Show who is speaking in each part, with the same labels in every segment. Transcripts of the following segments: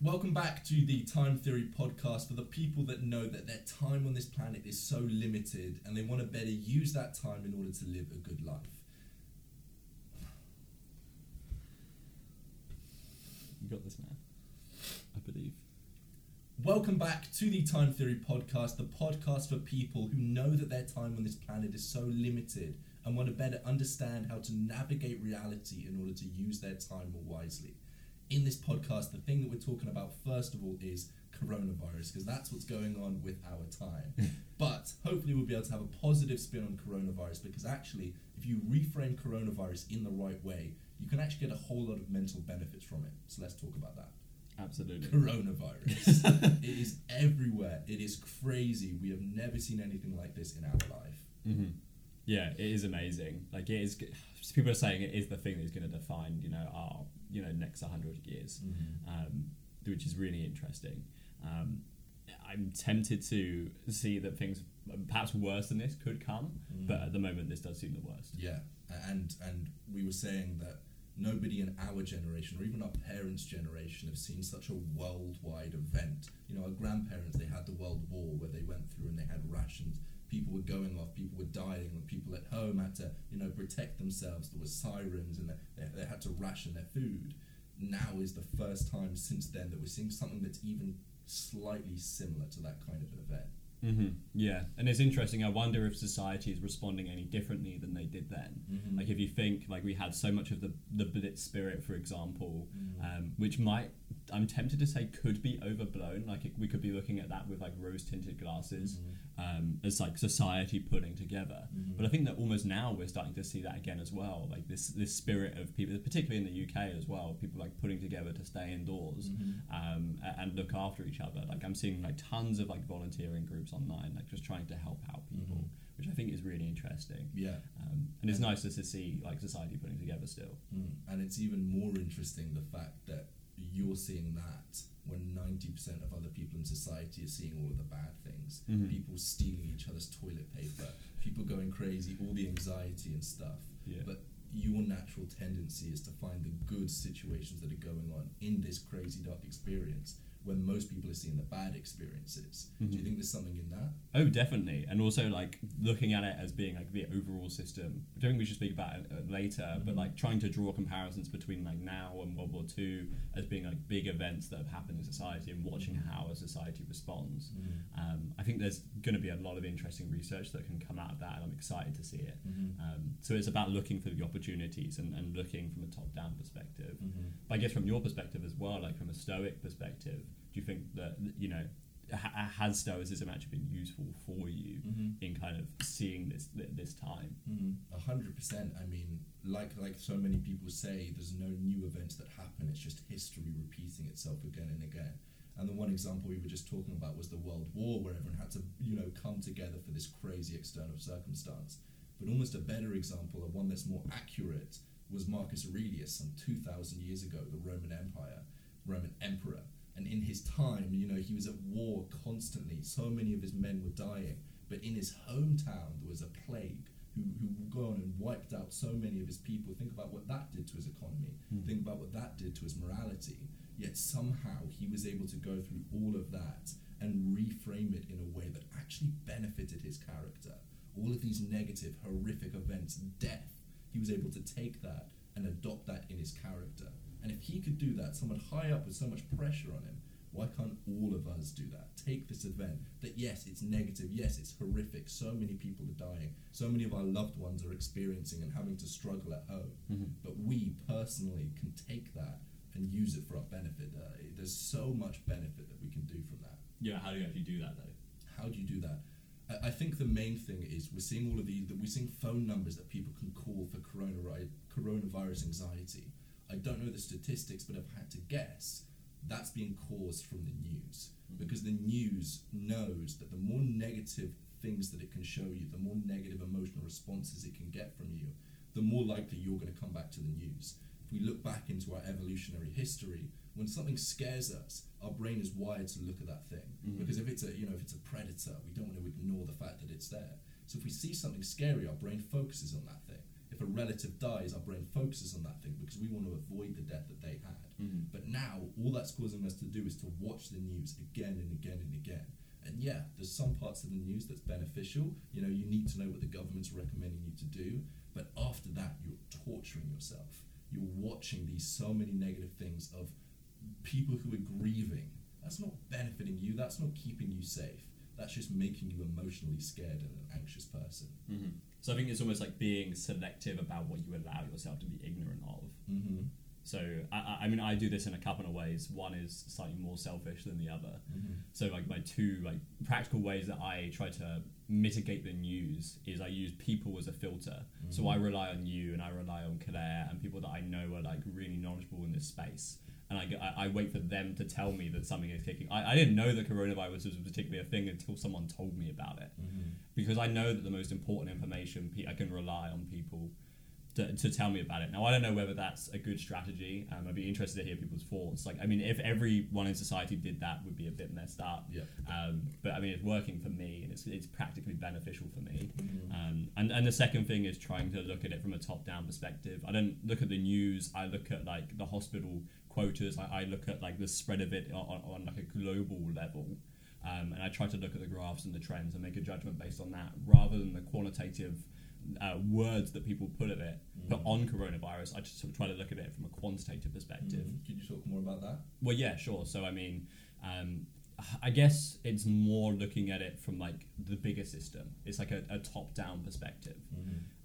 Speaker 1: Welcome back to the Time Theory podcast for the people that know that their time on this planet is so limited and they want to better use that time in order to live a good life.
Speaker 2: You got this, man. I believe.
Speaker 1: Welcome back to the Time Theory podcast, the podcast for people who know that their time on this planet is so limited and want to better understand how to navigate reality in order to use their time more wisely. In this podcast, the thing that we're talking about first of all is coronavirus, because that's what's going on with our time. but hopefully, we'll be able to have a positive spin on coronavirus, because actually, if you reframe coronavirus in the right way, you can actually get a whole lot of mental benefits from it. So let's talk about that.
Speaker 2: Absolutely.
Speaker 1: Coronavirus. it is everywhere. It is crazy. We have never seen anything like this in our life.
Speaker 2: hmm Yeah, it is amazing. Like it is. People are saying it is the thing that is going to define, you know, our you know next hundred years, um, which is really interesting. Um, I'm tempted to see that things perhaps worse than this could come, but at the moment this does seem the worst.
Speaker 1: Yeah, and and we were saying that nobody in our generation or even our parents' generation have seen such a worldwide event. You know, our grandparents they had the World War where they went through and they had rations. People were going off, people were dying, and people at home had to, you know, protect themselves. There were sirens, and they, they, they had to ration their food. Now is the first time since then that we're seeing something that's even slightly similar to that kind of event.
Speaker 2: hmm Yeah, and it's interesting. I wonder if society is responding any differently than they did then.
Speaker 1: Mhm.
Speaker 2: Like if you think like we had so much of the the Blitz spirit, for example, um, which might I'm tempted to say could be overblown. Like it, we could be looking at that with like rose tinted glasses um, as like society putting together. But I think that almost now we're starting to see that again as well. Like this this spirit of people, particularly in the UK as well, people like putting together to stay indoors um, and look after each other. Like I'm seeing like tons of like volunteering groups online, like just trying to help out people, which I think is really interesting.
Speaker 1: Yeah.
Speaker 2: Um, and it's nice to see like society putting together still.
Speaker 1: Mm. And it's even more interesting the fact that you're seeing that when 90% of other people in society are seeing all of the bad things.
Speaker 2: Mhm.
Speaker 1: People stealing each other's toilet paper, people going crazy, all the anxiety and stuff.
Speaker 2: Yeah.
Speaker 1: But your natural tendency is to find the good situations that are going on in this crazy dark experience when most people are seeing the bad experiences. Do you
Speaker 2: Mhm.
Speaker 1: think there's something in that?
Speaker 2: Oh, definitely, and also like looking at it as being like the overall system. Which I think we should speak about it uh, later, but
Speaker 1: Mhm.
Speaker 2: like trying to draw comparisons between like now and World War II as being like big events that have happened in society and watching how a society responds. Um, I think there's going to be a lot of interesting research that can come out of that, and I'm excited to see it.
Speaker 1: Mhm.
Speaker 2: Um, so it's about looking for the opportunities and, and looking from a top-down perspective.
Speaker 1: Mhm.
Speaker 2: But I guess from your perspective as well, like from a Stoic perspective, do you think that you know ha- has Stoicism actually been useful for you
Speaker 1: Mhm.
Speaker 2: in kind of seeing this this time?
Speaker 1: Mm, A hundred percent. I mean, like like so many people say, there's no new events that happen. It's just history repeating itself again and again. And the one example we were just talking about was the World War, where everyone had to, you know, come together for this crazy external circumstance. But almost a better example, of one that's more accurate, was Marcus Aurelius some two thousand years ago, the Roman Empire, Roman emperor. And in his time, you know, he was at war constantly. So many of his men were dying. But in his hometown, there was a plague who, who gone and wiped out so many of his people. Think about what that did to his economy.
Speaker 2: Hmm.
Speaker 1: Think about what that did to his morality. Yet somehow he was able to go through all of that and reframe it in a way that actually benefited his character. All of these negative, horrific events, death, he was able to take that and adopt that in his character. And if he could do that, someone high up with so much pressure on him, why can't all of us do that? Take this event that, yes, it's negative, yes, it's horrific, so many people are dying, so many of our loved ones are experiencing and having to struggle at home.
Speaker 2: Mhm.
Speaker 1: But we personally can take that and use it for our benefit. Uh, there's so much benefit that we can do from that.
Speaker 2: Yeah, how do you actually do that though?
Speaker 1: How do you do that? I, I think the main thing is we're seeing all of these, that we're seeing phone numbers that people can call for coronavirus, coronavirus anxiety. I don't know the statistics, but I've had to guess that's being caused from the news because the news knows that the more negative things that it can show you, the more negative emotional responses it can get from you, the more likely you're going to come back to the news. If we look back into our evolutionary history, when something scares us, our brain is wired to look at that thing
Speaker 2: Mhm.
Speaker 1: because if it's a you know if it's a predator, we don't want to ignore the fact that it's there. So if we see something scary, our brain focuses on that thing. If a relative dies, our brain focuses on that thing because we want to avoid the death that they had.
Speaker 2: Mhm.
Speaker 1: But now, all that's causing us to do is to watch the news again and again and again. And yeah, there's some parts of the news that's beneficial. You know, you need to know what the government's recommending you to do. But after that, you're torturing yourself. You're watching these so many negative things of people who are grieving. That's not benefiting you. That's not keeping you safe. That's just making you emotionally scared and an anxious person.
Speaker 2: Mhm. So I think it's almost like being selective about what you allow yourself to be ignorant of.
Speaker 1: Mm-hmm.
Speaker 2: So I, I- mean, I do this in a couple of ways. One is slightly more selfish than the other.
Speaker 1: Mm-hmm.
Speaker 2: So like my two like practical ways that I try to mitigate the news is I use people as a filter. So I rely on you and I rely on Claire and people that I know are like really knowledgeable in this space. And I, I, I wait for them to tell me that something is kicking. I, I didn't know that coronavirus was particularly a thing until someone told me about it.
Speaker 1: Mm-hmm.
Speaker 2: Because I know that the most important information, I can rely on people to, to tell me about it. Now, I don't know whether that's a good strategy. Um, I'd be interested to hear people's thoughts. Like, I mean, if everyone in society did that, would be a bit messed up.
Speaker 1: Yeah.
Speaker 2: Um, but I mean, it's working for me, and it's, it's practically beneficial for me.
Speaker 1: Mhm.
Speaker 2: Um, and, and the second thing is trying to look at it from a top down perspective. I don't look at the news, I look at like the hospital quotas, I, I look at like the spread of it on, on, like a global level. Um, and I try to look at the graphs and the trends and make a judgment based on that rather than the quantitative uh, words that people put at it. But
Speaker 1: Mhm.
Speaker 2: on coronavirus, I just sort of try to look at it from a quantitative perspective.
Speaker 1: Mhm. Could you talk more about that?
Speaker 2: Well, yeah, sure. So, I mean, um, I guess it's more looking at it from like the bigger system. It's like a, a top down perspective.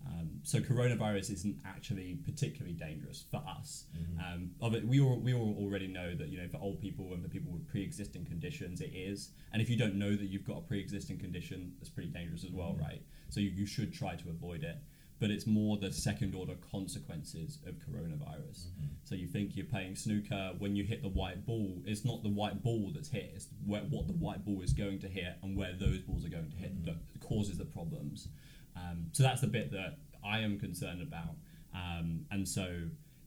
Speaker 2: Um, so, coronavirus isn't actually particularly dangerous for us.
Speaker 1: Mhm.
Speaker 2: Um, we all, we all already know that you know for old people and for people with pre-existing conditions it is, and if you don't know that you've got a pre-existing condition, it's pretty dangerous as well,
Speaker 1: Mhm.
Speaker 2: right? So you, you should try to avoid it. But it's more the second order consequences of coronavirus.
Speaker 1: Mhm.
Speaker 2: So you think you're playing snooker when you hit the white ball. It's not the white ball that's hit. It's where, what the white ball is going to hit and where those balls are going to hit
Speaker 1: Mhm.
Speaker 2: that causes the problems. Um, so that's the bit that I am concerned about. Um, and so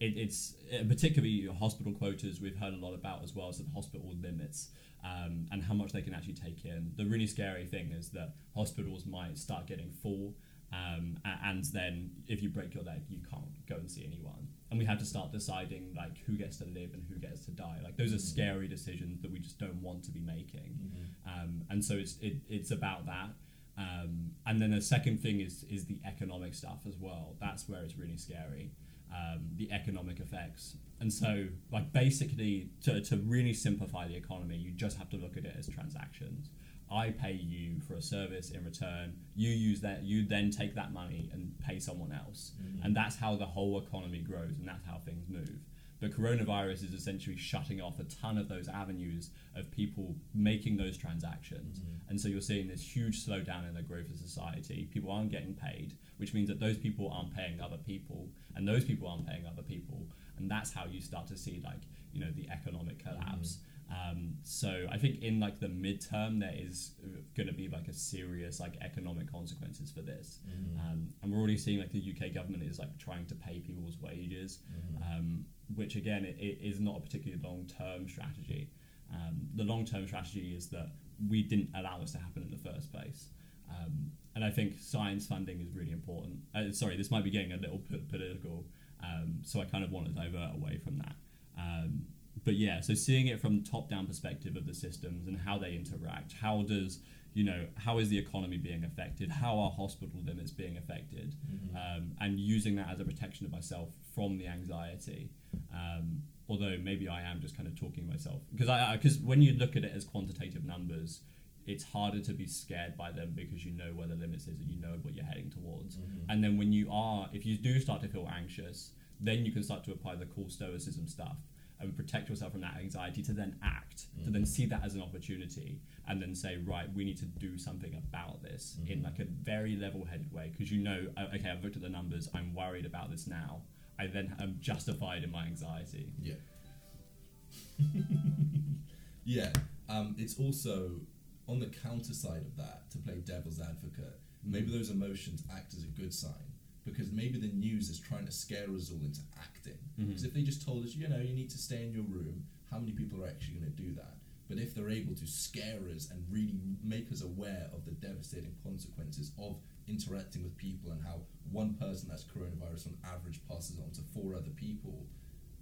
Speaker 2: it, it's uh, particularly hospital quotas we've heard a lot about as well as the hospital limits um, and how much they can actually take in. The really scary thing is that hospitals might start getting full. Um, and then if you break your leg, you can't go and see anyone. And we have to start deciding like who gets to live and who gets to die. Like those are
Speaker 1: Mhm.
Speaker 2: scary decisions that we just don't want to be making.
Speaker 1: Mhm.
Speaker 2: Um, and so it's it, it's about that. Um, and then the second thing is is the economic stuff as well. That's where it's really scary. Um, the economic effects. And so like basically to, to really simplify the economy, you just have to look at it as transactions. I pay you for a service in return. You use that. You then take that money and pay someone else,
Speaker 1: Mhm.
Speaker 2: and that's how the whole economy grows, and that's how things move. But coronavirus is essentially shutting off a ton of those avenues of people making those transactions,
Speaker 1: Mhm.
Speaker 2: and so you're seeing this huge slowdown in the growth of society. People aren't getting paid, which means that those people aren't paying other people, and those people aren't paying other people, and that's how you start to see like you know the economic collapse. Um, so I think in like the midterm there is going to be like a serious like economic consequences for this,
Speaker 1: Mhm.
Speaker 2: um, and we're already seeing like the UK government is like trying to pay people's wages,
Speaker 1: Mhm.
Speaker 2: um, which again it, it is not a particularly long term strategy. Um, the long term strategy is that we didn't allow this to happen in the first place. Um, and I think science funding is really important. Uh, sorry, this might be getting a little p- political, um, so I kind of want to divert away from that. Um, but yeah, so seeing it from top down perspective of the systems and how they interact, how does you know how is the economy being affected, how are hospital limits being affected,
Speaker 1: Mhm.
Speaker 2: um, and using that as a protection of myself from the anxiety. Um, although maybe I am just kind of talking myself because I because when you look at it as quantitative numbers, it's harder to be scared by them because you know where the limits is and you know what you're heading towards.
Speaker 1: Mhm.
Speaker 2: And then when you are, if you do start to feel anxious, then you can start to apply the cool stoicism stuff and protect yourself from that anxiety to then act, to then
Speaker 1: Mhm.
Speaker 2: see that as an opportunity and then say, right, we need to do something about this in
Speaker 1: Mhm.
Speaker 2: like a very level headed way because you know, uh, okay, I've looked at the numbers, I'm worried about this now. I then am justified in my anxiety.
Speaker 1: Yeah. yeah. Um, it's also on the counter side of that to play devil's advocate. Maybe those emotions act as a good sign because maybe the news is trying to scare us all into acting. Because if they just told us, you know, you need to stay in your room, how many people are actually going to do that? But if they're able to scare us and really make us aware of the devastating consequences of interacting with people and how one person that's coronavirus on average passes on to four other people,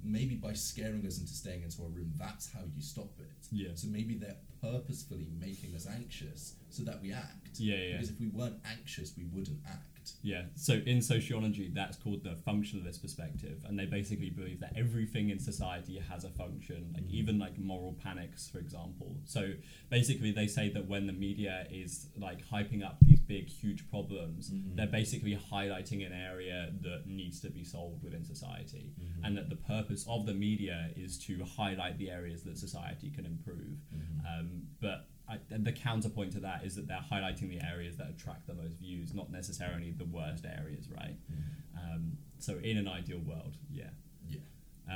Speaker 1: maybe by scaring us into staying into our room, that's how you stop it.
Speaker 2: Yeah.
Speaker 1: So maybe they're purposefully making us anxious so that we act.
Speaker 2: Yeah, yeah.
Speaker 1: Because if we weren't anxious, we wouldn't act.
Speaker 2: Yeah, so in sociology, that's called the functionalist perspective, and they basically believe that everything in society has a function, like
Speaker 1: Mhm.
Speaker 2: even like moral panics, for example. So basically, they say that when the media is like hyping up these big, huge problems,
Speaker 1: Mhm.
Speaker 2: they're basically highlighting an area that needs to be solved within society,
Speaker 1: Mhm.
Speaker 2: and that the purpose of the media is to highlight the areas that society can improve.
Speaker 1: Mhm.
Speaker 2: Um, but I, the counterpoint to that is that they're highlighting the areas that attract the most views, not necessarily the worst areas, right?
Speaker 1: Mhm.
Speaker 2: Um, so in an ideal world, yeah.
Speaker 1: Yeah.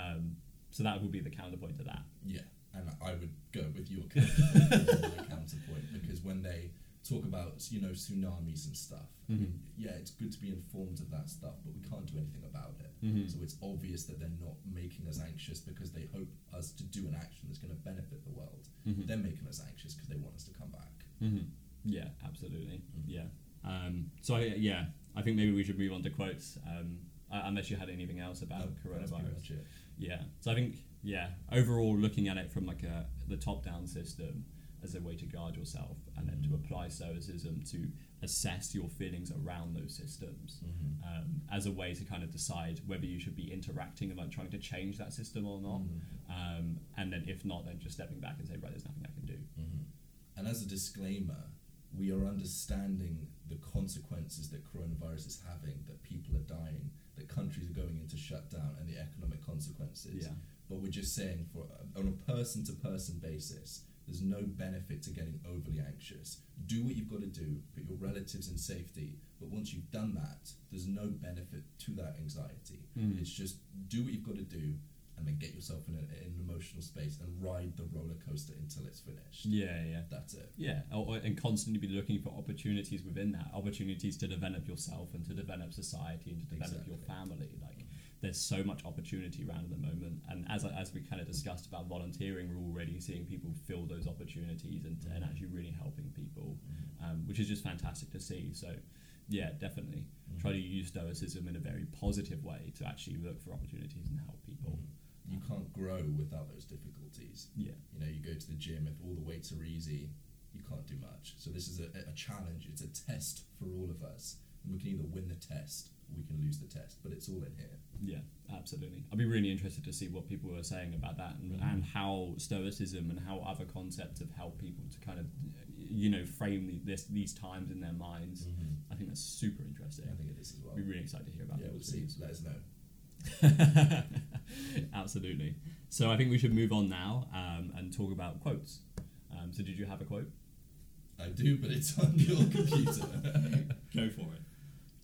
Speaker 2: Um, so that would be the counterpoint to that.
Speaker 1: Yeah, and I would go with your counterpoint, counterpoint because when they talk about you know tsunamis and stuff,
Speaker 2: Mhm.
Speaker 1: yeah, it's good to be informed of that stuff, but we can't do anything about it.
Speaker 2: Mhm.
Speaker 1: So it's obvious that they're not making us anxious because they hope us to do an action that's going to benefit the world.
Speaker 2: Mhm.
Speaker 1: They're making us anxious because they want us to come back.
Speaker 2: hmm Yeah, absolutely.
Speaker 1: Mhm.
Speaker 2: Yeah. Um, so I, yeah, I think maybe we should move on to quotes. Um, unless you had anything else about
Speaker 1: No,
Speaker 2: coronavirus. Yeah. So I think yeah, overall looking at it from like a the top down system as a way to guard yourself and then to apply stoicism to assess your feelings around those systems
Speaker 1: Mhm.
Speaker 2: um, as a way to kind of decide whether you should be interacting and like trying to change that system or not.
Speaker 1: Mhm.
Speaker 2: Um, and then if not, then just stepping back and say, right, there's nothing I can do.
Speaker 1: Mhm. And as a disclaimer, we are understanding the consequences that coronavirus is having, that people are dying, that countries are going into shutdown, and the economic consequences.
Speaker 2: Yeah.
Speaker 1: But we're just saying, for on a person to person basis, there's no benefit to getting overly anxious. Do what you've got to do, put your relatives in safety. But once you've done that, there's no benefit to that anxiety.
Speaker 2: Mm.
Speaker 1: It's just do what you've got to do, and then get yourself in, a, in an emotional space and ride the roller coaster until it's finished.
Speaker 2: Yeah, yeah.
Speaker 1: That's it.
Speaker 2: Yeah, and constantly be looking for opportunities within that, opportunities to develop yourself and to develop society and to develop your family. Like, there's so much opportunity around at the moment, and as as we kind of discussed about volunteering, we're already seeing people fill those opportunities and, and actually really helping people, mm-hmm. um, which is just fantastic to see. So, yeah, definitely mm-hmm. try to use stoicism in a very positive way to actually look for opportunities and help people. Mm-hmm.
Speaker 1: You can't grow without those difficulties.
Speaker 2: Yeah,
Speaker 1: You know, you go to the gym, if all the weights are easy, you can't do much. So this is a, a challenge. It's a test for all of us. And we can either win the test we can lose the test, but it's all in here.
Speaker 2: Yeah, absolutely. I'd be really interested to see what people are saying about that and,
Speaker 1: Mhm.
Speaker 2: and how stoicism and how other concepts have helped people to kind of, you know, frame this these times in their minds. I think that's super interesting.
Speaker 1: I think it is as well.
Speaker 2: I'd be really excited to hear about
Speaker 1: Yeah, we'll see.
Speaker 2: views.
Speaker 1: Let us know.
Speaker 2: Absolutely. So I think we should move on now um, and talk about quotes. Um, so did you have a quote?
Speaker 1: I do, but it's on your computer.
Speaker 2: Go for it.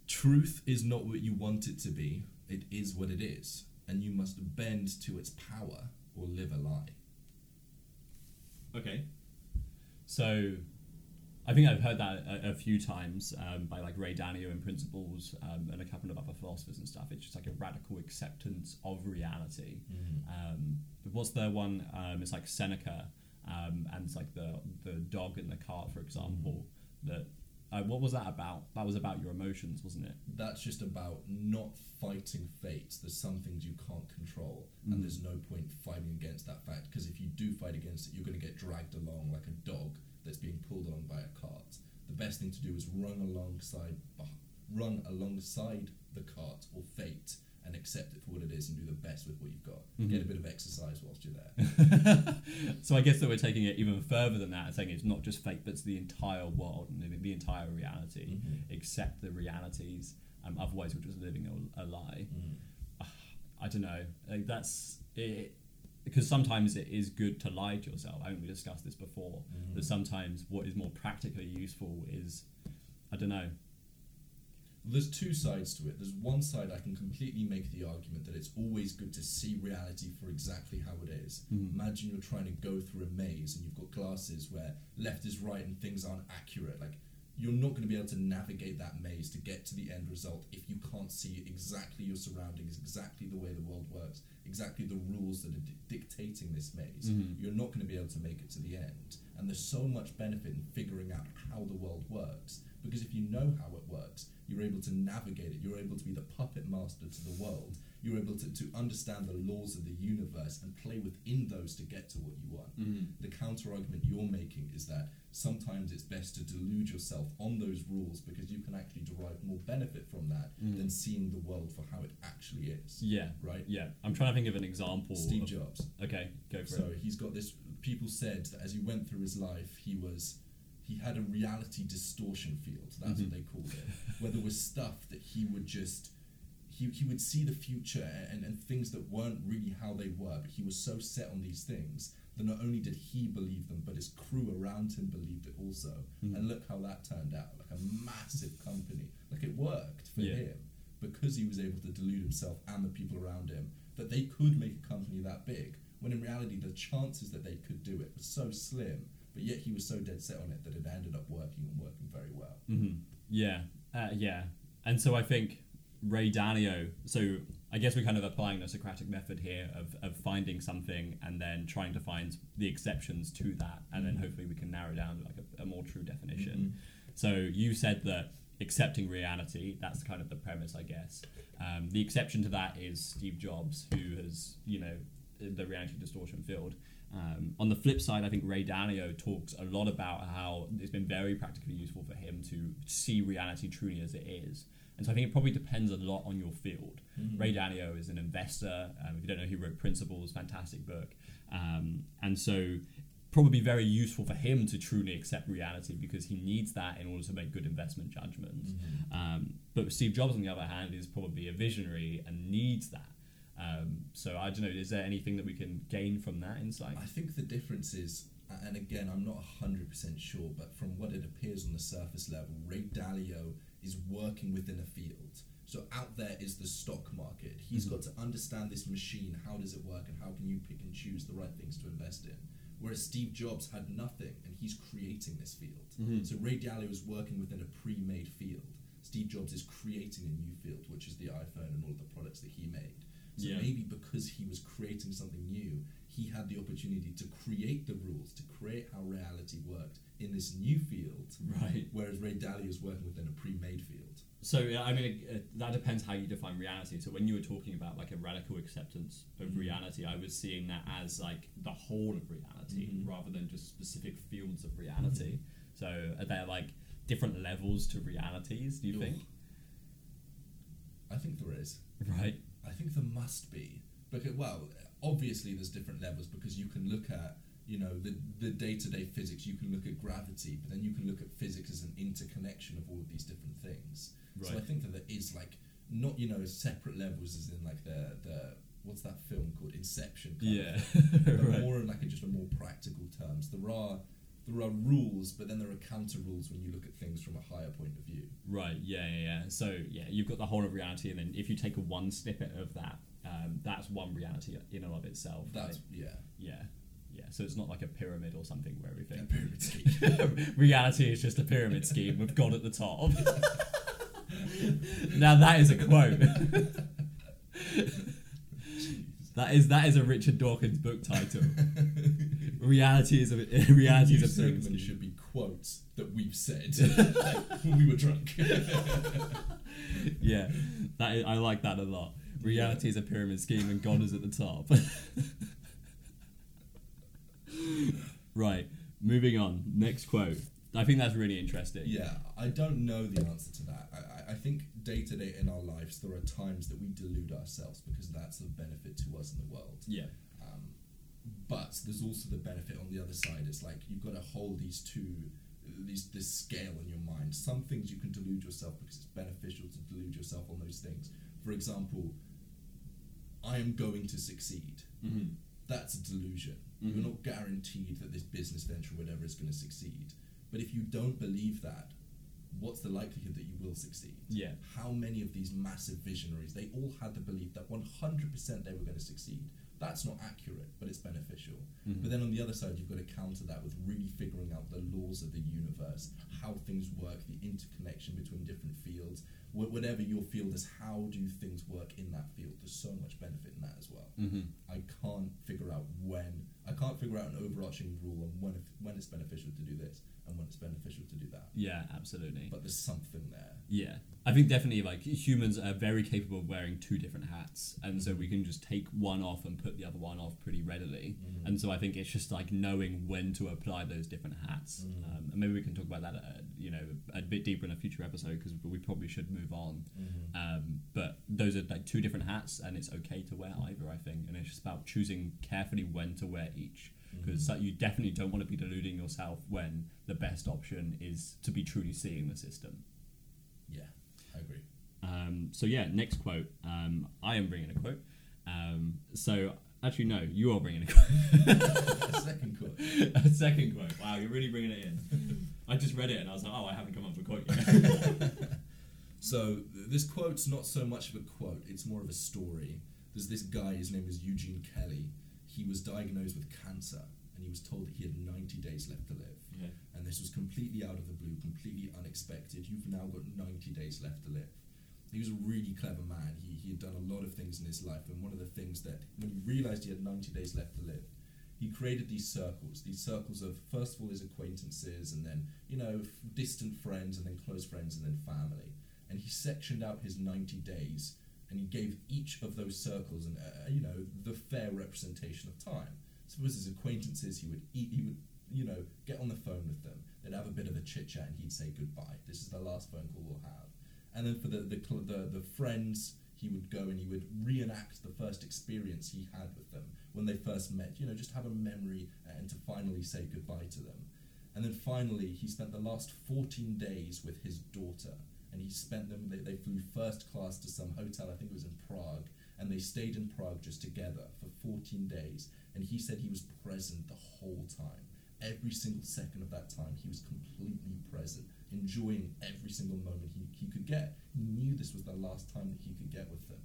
Speaker 1: Truth is not what you want it to be, it is what it is, and you must bend to its power or live a lie.
Speaker 2: Okay. So, I think I've heard that a, a few times um, by like Ray Dalio in Principles um, and a couple of other philosophers and stuff. It's just like a radical acceptance of reality. Um, what's the one? Um, it's like Seneca, um, and it's like the the dog in the cart, for example. That what was that about? That was about your emotions, wasn't it?
Speaker 1: That's just about not fighting fate. There's some things you can't control, and mm. there's no point fighting against that fact because if you do fight against it, you're going to get dragged along like a dog that's being pulled along by a cart. The best thing to do is run alongside, run alongside the cart or fate, and accept it for what it is, and do the best with what you've got. Get a bit of exercise whilst you're there.
Speaker 2: so I guess that we're taking it even further than that and saying it's not just fate, but it's the entire world and the, entire reality.
Speaker 1: Mhm.
Speaker 2: Accept the realities. Um, otherwise, we're just living a, a lie.
Speaker 1: Mhm.
Speaker 2: I don't know. Like that's it. Because sometimes it is good to lie to yourself. I think we discussed this before.
Speaker 1: Mhm.
Speaker 2: That sometimes what is more practically useful is, I don't know.
Speaker 1: There's two sides to it. There's one side I can completely make the argument that it's always good to see reality for exactly how it is.
Speaker 2: Mhm.
Speaker 1: Imagine you're trying to go through a maze and you've got glasses where left is right and things aren't accurate. Like you're not going to be able to navigate that maze to get to the end result if you can't see exactly your surroundings, exactly the way the world works, exactly the rules that are di- dictating this maze.
Speaker 2: Mhm.
Speaker 1: You're not going to be able to make it to the end. And there's so much benefit in figuring out how the world works because if you know how it works, you're able to navigate it. You're able to be the puppet master to the world. You're able to, to understand the laws of the universe and play within those to get to what you want
Speaker 2: Mhm.
Speaker 1: the counter argument you're making is that sometimes it's best to delude yourself on those rules because you can actually derive more benefit from that
Speaker 2: Mm.
Speaker 1: than seeing the world for how it actually is.
Speaker 2: Yeah.
Speaker 1: Right?
Speaker 2: Yeah. I'm trying to think of an example.
Speaker 1: Steve
Speaker 2: of-
Speaker 1: Jobs.
Speaker 2: Okay, go for
Speaker 1: So
Speaker 2: it.
Speaker 1: he's got this. People said that as he went through his life, he was. He had a reality distortion field. That's
Speaker 2: Mhm.
Speaker 1: what they called it. Where there was stuff that he would just. He, he would see the future and, and things that weren't really how they were, but he was so set on these things that not only did he believe them, but his crew around him believed it also.
Speaker 2: Mhm.
Speaker 1: And look how that turned out like a massive company. Like it worked for
Speaker 2: Yeah.
Speaker 1: him because he was able to delude himself and the people around him that they could make a company that big. When in reality, the chances that they could do it were so slim, but yet he was so dead set on it that it ended up working and working very well.
Speaker 2: hmm Yeah, uh, yeah. And so I think Ray Dalio. So I guess we're kind of applying the Socratic method here of, of finding something and then trying to find the exceptions to that, and then
Speaker 1: Mhm.
Speaker 2: hopefully we can narrow down like a, a more true definition.
Speaker 1: Mhm.
Speaker 2: So you said that accepting reality, that's kind of the premise, I guess. Um, the exception to that is Steve Jobs, who has, you know, the reality distortion field. Um, on the flip side, I think Ray Dalio talks a lot about how it's been very practically useful for him to see reality truly as it is. And so I think it probably depends a lot on your field.
Speaker 1: Mhm.
Speaker 2: Ray Dalio is an investor. Um, if you don't know, he wrote Principles, fantastic book. Um, and so probably very useful for him to truly accept reality because he needs that in order to make good investment judgments.
Speaker 1: Mhm.
Speaker 2: Um, but Steve Jobs, on the other hand, is probably a visionary and needs that. Um, so I don't know. Is there anything that we can gain from that insight?
Speaker 1: I think the difference is, and again, I'm not 100% sure, but from what it appears on the surface level, Ray Dalio is working within a field. So out there is the stock market. He's
Speaker 2: Mhm.
Speaker 1: got to understand this machine. How does it work, and how can you pick and choose the right things to invest in? Whereas Steve Jobs had nothing, and he's creating this field.
Speaker 2: Mhm.
Speaker 1: So Ray Dalio is working within a pre-made field. Steve Jobs is creating a new field, which is the iPhone and all of the products that he made. So
Speaker 2: Yeah.
Speaker 1: maybe because he was creating something new, he had the opportunity to create the rules, to create how reality worked in this new field.
Speaker 2: Right.
Speaker 1: Whereas Ray Dalio is working within a pre-made field.
Speaker 2: So I mean, it, that depends how you define reality. So when you were talking about like a radical acceptance of
Speaker 1: Mhm.
Speaker 2: reality, I was seeing that as like the whole of reality
Speaker 1: Mhm.
Speaker 2: rather than just specific fields of reality. So are there like different levels to realities? Do you
Speaker 1: Oof.
Speaker 2: think?
Speaker 1: I think there is.
Speaker 2: Right.
Speaker 1: I think there must be. Because well, obviously there's different levels because you can look at you know the the day to day physics. You can look at gravity, but then you can look at physics as an interconnection of all of these different things. So I think that there is like not you know separate levels as in like the the what's that film called Inception.
Speaker 2: Yeah. right.
Speaker 1: more in like a, just a more practical terms. There are there are rules, but then there are counter rules when you look at things from a higher point of view.
Speaker 2: Right. Yeah. Yeah. Yeah. So yeah, you've got the whole of reality, and then if you take a one snippet of that, um, that's one reality in and of itself.
Speaker 1: That's
Speaker 2: right?
Speaker 1: yeah.
Speaker 2: yeah. Yeah. So it's not like a pyramid or something where
Speaker 1: A
Speaker 2: everything.
Speaker 1: pyramid scheme.
Speaker 2: reality is just a pyramid scheme with God at the top. now that is a quote. that is that is a Richard Dawkins book title. Reality is a
Speaker 1: New
Speaker 2: pyramid
Speaker 1: segment should be quotes that we've said when we were drunk.
Speaker 2: Yeah, that is, I like that a lot. Reality is a pyramid scheme and God is at the top. right, moving on. Next quote. I think that's really interesting.
Speaker 1: yeah, I don't know the answer to that. I, I- I think day to day in our lives there are times that we delude ourselves because that's the benefit to us in the world.
Speaker 2: Yeah.
Speaker 1: But there's also the benefit on the other side. It's like you've got to hold these two, these this scale in your mind. Some things you can delude yourself because it's beneficial to delude yourself on those things. For example, I am going to succeed.
Speaker 2: Mm-hmm.
Speaker 1: That's a delusion.
Speaker 2: Mhm.
Speaker 1: You're not guaranteed that this business venture, whatever, is going to succeed. But if you don't believe that, what's the likelihood that you will succeed?
Speaker 2: Yeah.
Speaker 1: How many of these massive visionaries, they all had the belief that 100% they were going to succeed. That's not accurate, but it's beneficial.
Speaker 2: Mhm.
Speaker 1: But then on the other side, you've got to counter that with really figuring out the laws of the universe, how things work, the interconnection between different fields. Wh- whatever your field is, how do things work in that field? There's so much benefit in that as well.
Speaker 2: hmm
Speaker 1: I can't figure out when I can't figure out an overarching rule on when if, when it's beneficial to do this and when it's beneficial to do that.
Speaker 2: Yeah, absolutely.
Speaker 1: But there's something there.
Speaker 2: Yeah, I think definitely like humans are very capable of wearing two different hats, and so we can just take one off and put the other one off pretty readily.
Speaker 1: Mhm.
Speaker 2: And so I think it's just like knowing when to apply those different hats.
Speaker 1: Mhm.
Speaker 2: Um, and maybe we can talk about that, uh, you know, a bit deeper in a future episode because we probably should move on.
Speaker 1: Mm-hmm.
Speaker 2: Um, but those are like two different hats, and it's okay to wear either. I think, and it's just about choosing carefully when to wear each. Because
Speaker 1: Mhm.
Speaker 2: you definitely don't want to be deluding yourself when the best option is to be truly seeing the system.
Speaker 1: Yeah, I agree.
Speaker 2: Um, so yeah, next quote. Um, I am bringing a quote. Um, so actually, no, you are bringing a quote.
Speaker 1: A second quote.
Speaker 2: a second quote. Wow, you're really bringing it in. I just read it and I was like, oh, I haven't come up with a quote yet.
Speaker 1: So this quote's not so much of a quote; it's more of a story. There's this guy. His name is Eugene Kelly. He was diagnosed with cancer, and he was told that he had 90 days left to live.
Speaker 2: yeah.
Speaker 1: And this was completely out of the blue, completely unexpected. You've now got 90 days left to live. He was a really clever man. He, he had done a lot of things in his life, and one of the things that, when he realized he had 90 days left to live, he created these circles. These circles of, first of all, his acquaintances, and then, you know, f- distant friends, and then close friends, and then family. And he sectioned out his 90 days, and he gave each of those circles, an, uh, you know, the fair representation of time. So, with his acquaintances, he would eat, he would you know, get on the phone with them. They'd have a bit of a chit chat, and he'd say goodbye. This is the last phone call we'll have. And then for the the, the the friends, he would go and he would reenact the first experience he had with them when they first met. You know, just have a memory and to finally say goodbye to them. And then finally, he spent the last 14 days with his daughter. And he spent them, they, they flew first class to some hotel, I think it was in Prague. And they stayed in Prague just together for 14 days. And he said he was present the whole time. Every single second of that time, he was completely present, enjoying every single moment he, he could get. He knew this was the last time that he could get with them.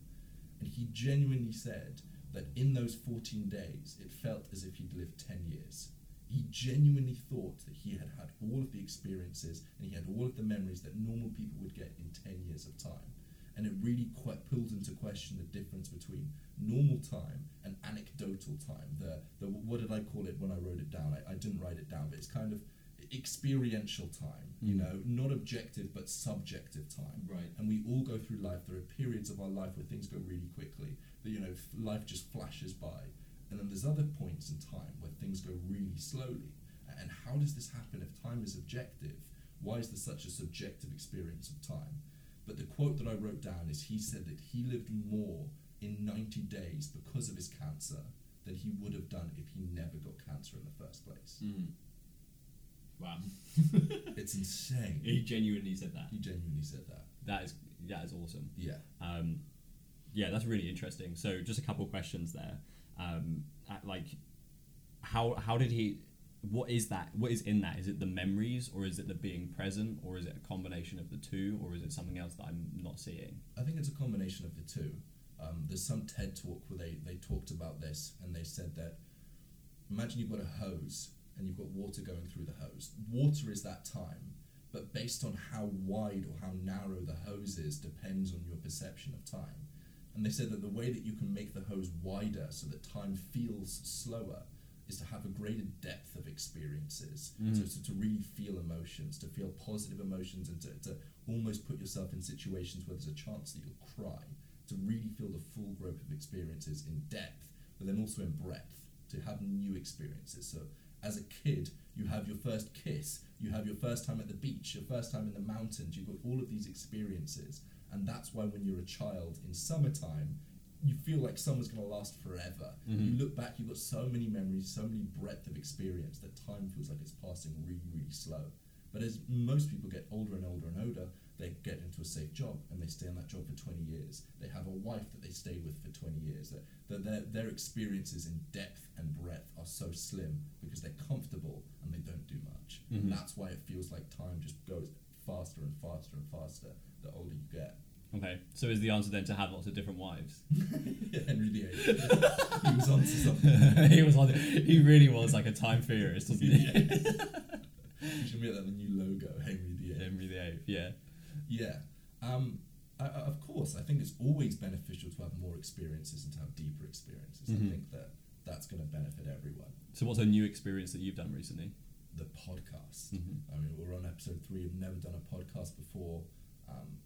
Speaker 1: And he genuinely said that in those 14 days, it felt as if he'd lived 10 years. He genuinely thought that he had had all of the experiences and he had all of the memories that normal people would get in 10 years of time. And it really quite pulled into question the difference between normal time and anecdotal time. The, the what did I call it when I wrote it down? I, I didn't write it down, but it's kind of experiential time, you
Speaker 2: Mm.
Speaker 1: know, not objective but subjective time
Speaker 2: Right.
Speaker 1: and we all go through life. There are periods of our life where things go really quickly. That you know, life just flashes by, and then there's other points in time where things go really slowly. And how does this happen if time is objective? Why is there such a subjective experience of time? But the quote that I wrote down is he said that he lived more in 90 days because of his cancer than he would have done if he never got cancer in the first place.
Speaker 2: Mm. Wow.
Speaker 1: It's insane.
Speaker 2: he genuinely said that.
Speaker 1: He genuinely said that.
Speaker 2: That is that is awesome.
Speaker 1: Yeah.
Speaker 2: Um, yeah, that's really interesting. So, just a couple of questions there. Um, like, how how did he? What is that? What is in that? Is it the memories, or is it the being present, or is it a combination of the two, or is it something else that I'm not seeing?
Speaker 1: I think it's a combination of the two. Um, there's some TED talk where they, they talked about this and they said that imagine you've got a hose and you've got water going through the hose. Water is that time, but based on how wide or how narrow the hose is depends on your perception of time. And they said that the way that you can make the hose wider so that time feels slower is to have a greater depth of experiences.
Speaker 2: Mhm.
Speaker 1: So, so to really feel emotions, to feel positive emotions, and to, to almost put yourself in situations where there's a chance that you'll cry, to really feel the full growth of experiences in depth, but then also in breadth, to have new experiences. So as a kid, you have your first kiss, you have your first time at the beach, your first time in the mountains, you've got all of these experiences. And that's why when you're a child in summertime, you feel like summer's going to last forever.
Speaker 2: Mhm.
Speaker 1: You look back, you've got so many memories, so many breadth of experience that time feels like it's passing really, really slow. But as most people get older and older and older, they get into a safe job and they stay in that job for 20 years. They have a wife that they stay with for 20 years. That that their, their experiences in depth and breadth are so slim because they're comfortable and they don't do much.
Speaker 2: Mhm.
Speaker 1: And that's why it feels like time just goes faster and faster and faster the older you get.
Speaker 2: Okay, so is the answer then to have lots of different wives?
Speaker 1: Henry VIII. he was onto something.
Speaker 2: he was on. He really was like a time theorist, wasn't he?
Speaker 1: You should make that the new logo, Henry VIII.
Speaker 2: Henry VIII. Yeah.
Speaker 1: Yeah. Um, I, I- of course, I think it's always beneficial to have more experiences and to have deeper experiences.
Speaker 2: Mhm.
Speaker 1: I think that that's going to benefit everyone.
Speaker 2: So what's a new experience that you've done recently?
Speaker 1: The podcast.
Speaker 2: Mhm.
Speaker 1: I mean, we're on episode three. I've never done a podcast before, um,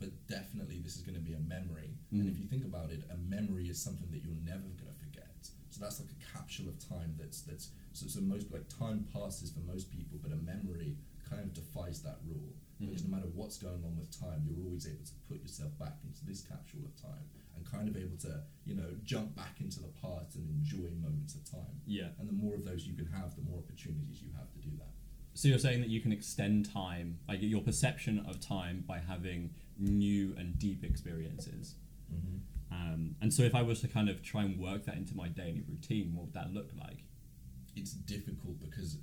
Speaker 1: but definitely this is going to be a memory. And
Speaker 2: Mm.
Speaker 1: if you think about it, a memory is something that you're never going to forget. So that's like a capsule of time. That's that's so, so most like time passes for most people, but a memory kind of defies that rule. Because
Speaker 2: Mhm.
Speaker 1: no matter what's going on with time, you're always able to put yourself back into this capsule of time and kind of able to you know jump back into the past and enjoy moments of time.
Speaker 2: Yeah.
Speaker 1: And the more of those you can have, the more opportunities you have to do that.
Speaker 2: So you're saying that you can extend time, like your perception of time, by having new and deep experiences.
Speaker 1: Mm-hmm.
Speaker 2: Um, and so if I was to kind of try and work that into my daily routine, what would that look like?
Speaker 1: It's difficult because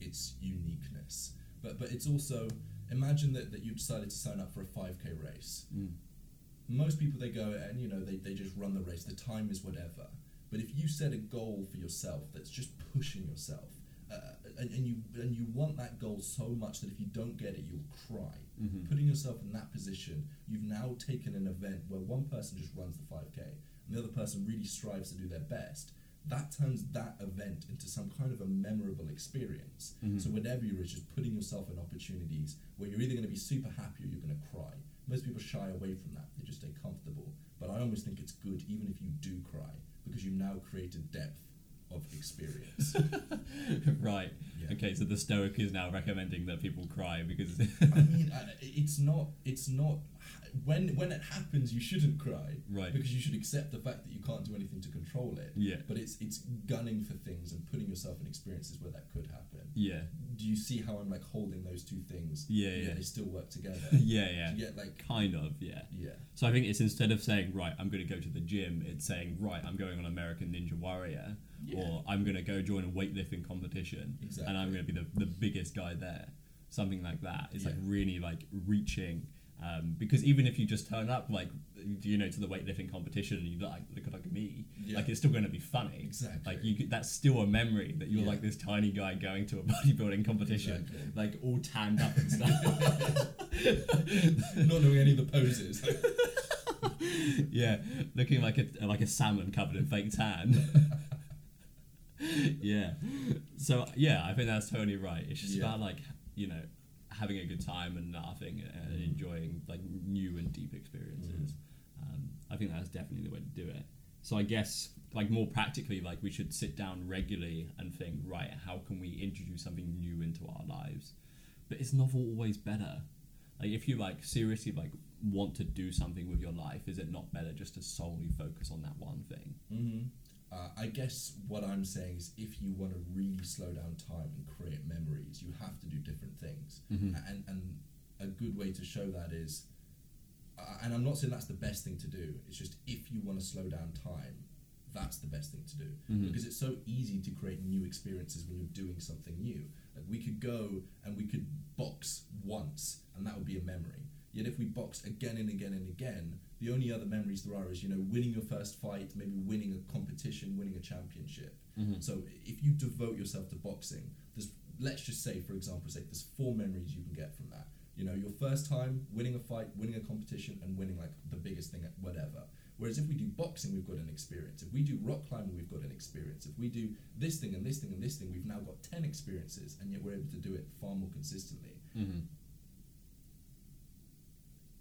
Speaker 1: it's uniqueness, but but it's also imagine that, that you decided to sign up for a five k race.
Speaker 2: Mm.
Speaker 1: Most people they go and you know they, they just run the race. The time is whatever. But if you set a goal for yourself that's just pushing yourself, uh, and, and you and you want that goal so much that if you don't get it, you'll cry.
Speaker 2: Mhm.
Speaker 1: Putting yourself in that position, you've now taken an event where one person just runs the 5K and the other person really strives to do their best. That turns that event into some kind of a memorable experience.
Speaker 2: Mhm.
Speaker 1: So whatever you're is just putting yourself in opportunities where you're either going to be super happy or you're going to cry. Most people shy away from that; they just stay comfortable. But I almost think it's good, even if you do cry, because you've now created depth of experience.
Speaker 2: right.
Speaker 1: Yeah.
Speaker 2: Okay, so the Stoic is now recommending that people cry because.
Speaker 1: I mean, it's not. It's not. When when it happens, you shouldn't cry,
Speaker 2: Right.
Speaker 1: Because you should accept the fact that you can't do anything to control it.
Speaker 2: Yeah.
Speaker 1: But it's it's gunning for things and putting yourself in experiences where that could happen.
Speaker 2: yeah.
Speaker 1: Do you see how I'm like holding those two things?
Speaker 2: Yeah, yeah.
Speaker 1: They still work together.
Speaker 2: yeah, yeah.
Speaker 1: Get like
Speaker 2: Kind of, yeah.
Speaker 1: yeah.
Speaker 2: So I think it's instead of saying, right, I'm going to go to the gym, it's saying, right, I'm going on American Ninja Warrior,
Speaker 1: Yeah.
Speaker 2: or I'm going to go join a weightlifting competition,
Speaker 1: Exactly.
Speaker 2: and I'm going to be the, the biggest guy there. Something like that. It's like really like reaching. Um, because even if you just turn up like you know to the weightlifting competition and you look like look like me,
Speaker 1: Yeah.
Speaker 2: like it's still going to be funny.
Speaker 1: Exactly.
Speaker 2: Like you, that's still a memory that you're
Speaker 1: Yeah.
Speaker 2: like this tiny guy going to a bodybuilding competition,
Speaker 1: Exactly.
Speaker 2: like all tanned up and stuff.
Speaker 1: Not knowing any of the poses.
Speaker 2: yeah, looking like a like a salmon covered in fake tan. yeah. So yeah, I think that's totally right. It's just
Speaker 1: Yeah.
Speaker 2: about like you know having a good time and laughing and
Speaker 1: Mhm.
Speaker 2: enjoying like new and deep experiences.
Speaker 1: Mm-hmm.
Speaker 2: Um, I think that's definitely the way to do it. So I guess like more practically, like we should sit down regularly and think, right, how can we introduce something new into our lives? But is novel always better? Like if you like seriously like want to do something with your life, is it not better just to solely focus on that one thing?
Speaker 1: hmm Uh, I guess what I'm saying is if you want to really slow down time and create memories, you have to do different things.
Speaker 2: Mhm.
Speaker 1: And, and a good way to show that is, uh, and I'm not saying that's the best thing to do, it's just if you want to slow down time, that's the best thing to do.
Speaker 2: Mhm.
Speaker 1: Because it's so easy to create new experiences when you're doing something new. Like we could go and we could box once, and that would be a memory. Yet if we box again and again and again, the only other memories there are is you know winning your first fight, maybe winning a competition, winning a championship.
Speaker 2: Mhm.
Speaker 1: So if you devote yourself to boxing, there's let's just say for example, sake, there's four memories you can get from that. You know, your first time winning a fight, winning a competition, and winning like the biggest thing at whatever. Whereas if we do boxing, we've got an experience. If we do rock climbing, we've got an experience. If we do this thing and this thing and this thing, we've now got ten experiences, and yet we're able to do it far more consistently.
Speaker 2: Mhm.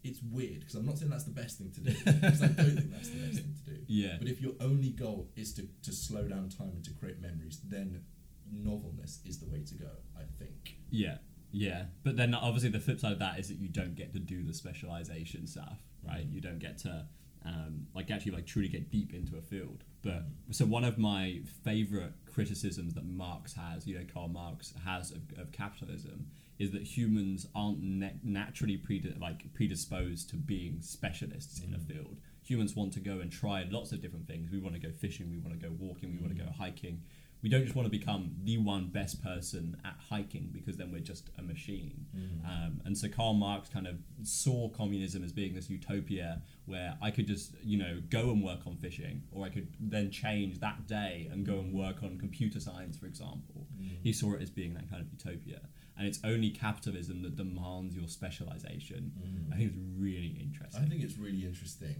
Speaker 1: It's weird because I'm not saying that's the best thing to do because I don't think that's the best thing to do.
Speaker 2: Yeah.
Speaker 1: But if your only goal is to, to slow down time and to create memories, then novelness is the way to go, I think.
Speaker 2: Yeah, yeah. But then obviously the flip side of that is that you don't get to do the specialization stuff, right? You don't get to um, like actually like truly get deep into a field. But so one of my favorite criticisms that Marx has, you know, Karl Marx has of, of capitalism, is that humans aren't na- naturally like predisposed to being specialists in a mm. field. Humans want to go and try lots of different things. We want to go fishing. We want to go walking. We want to go mm. hiking. we don't just want to become the one best person at hiking because then we're just a machine. Mm. Um, and so Karl Marx kind of saw communism as being this utopia where I could just, you know, go and work on fishing, or I could then change that day and go and work on computer science, for example. He saw it as being that kind of utopia. And it's only capitalism that demands your specialization. Mm. I think it's really interesting.
Speaker 1: I think it's really interesting.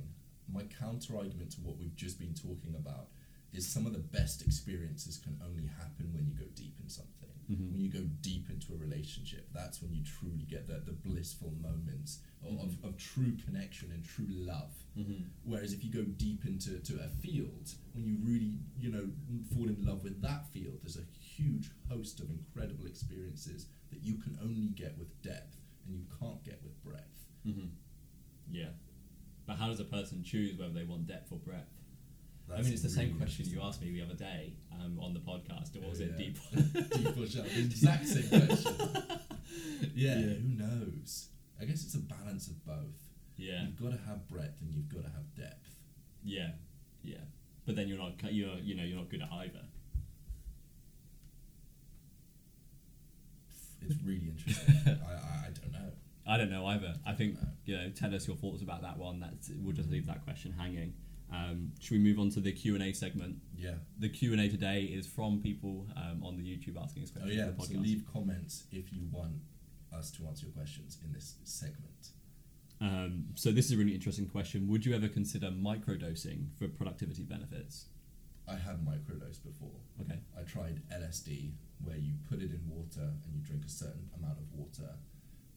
Speaker 1: My counter argument to what we've just been talking about is some of the best experiences can only happen when you go deep in something. Mm-hmm. When you go deep into a relationship, that's when you truly get the, the blissful moments of, of, mm-hmm. of true connection and true love. Mm-hmm. Whereas if you go deep into to a field, when you really, you know, fall in love with that field, there's a huge host of incredible experiences that you can only get with depth and you can't get with breadth.
Speaker 2: hmm Yeah. But how does a person choose whether they want depth or breadth? I mean, it's the same question you asked me the other day um, on the podcast. Or was
Speaker 1: Oh,
Speaker 2: it
Speaker 1: yeah.
Speaker 2: deep?
Speaker 1: deep or shallow? The exact same question. Yeah,
Speaker 2: Yeah.
Speaker 1: who knows? I guess it's a balance of both.
Speaker 2: yeah,
Speaker 1: You've got to have breadth and you've got to have depth.
Speaker 2: yeah, yeah. But then you're not. You're you know you're not good at either.
Speaker 1: It's really interesting. I, I, I don't know.
Speaker 2: I don't know either. I think you know. Tell us your thoughts about that one. That's we'll just leave that question hanging. Um, should we move on to the Q and A segment?
Speaker 1: Yeah.
Speaker 2: The Q and A today is from people um, on the YouTube asking us
Speaker 1: Oh
Speaker 2: questions.
Speaker 1: yeah.
Speaker 2: on the
Speaker 1: So leave comments if you want us to answer your questions in this segment.
Speaker 2: Um, so this is a really interesting question. Would you ever consider microdosing for productivity benefits?
Speaker 1: I have microdosed before.
Speaker 2: Okay.
Speaker 1: I tried LSD, where you put it in water and you drink a certain amount of water.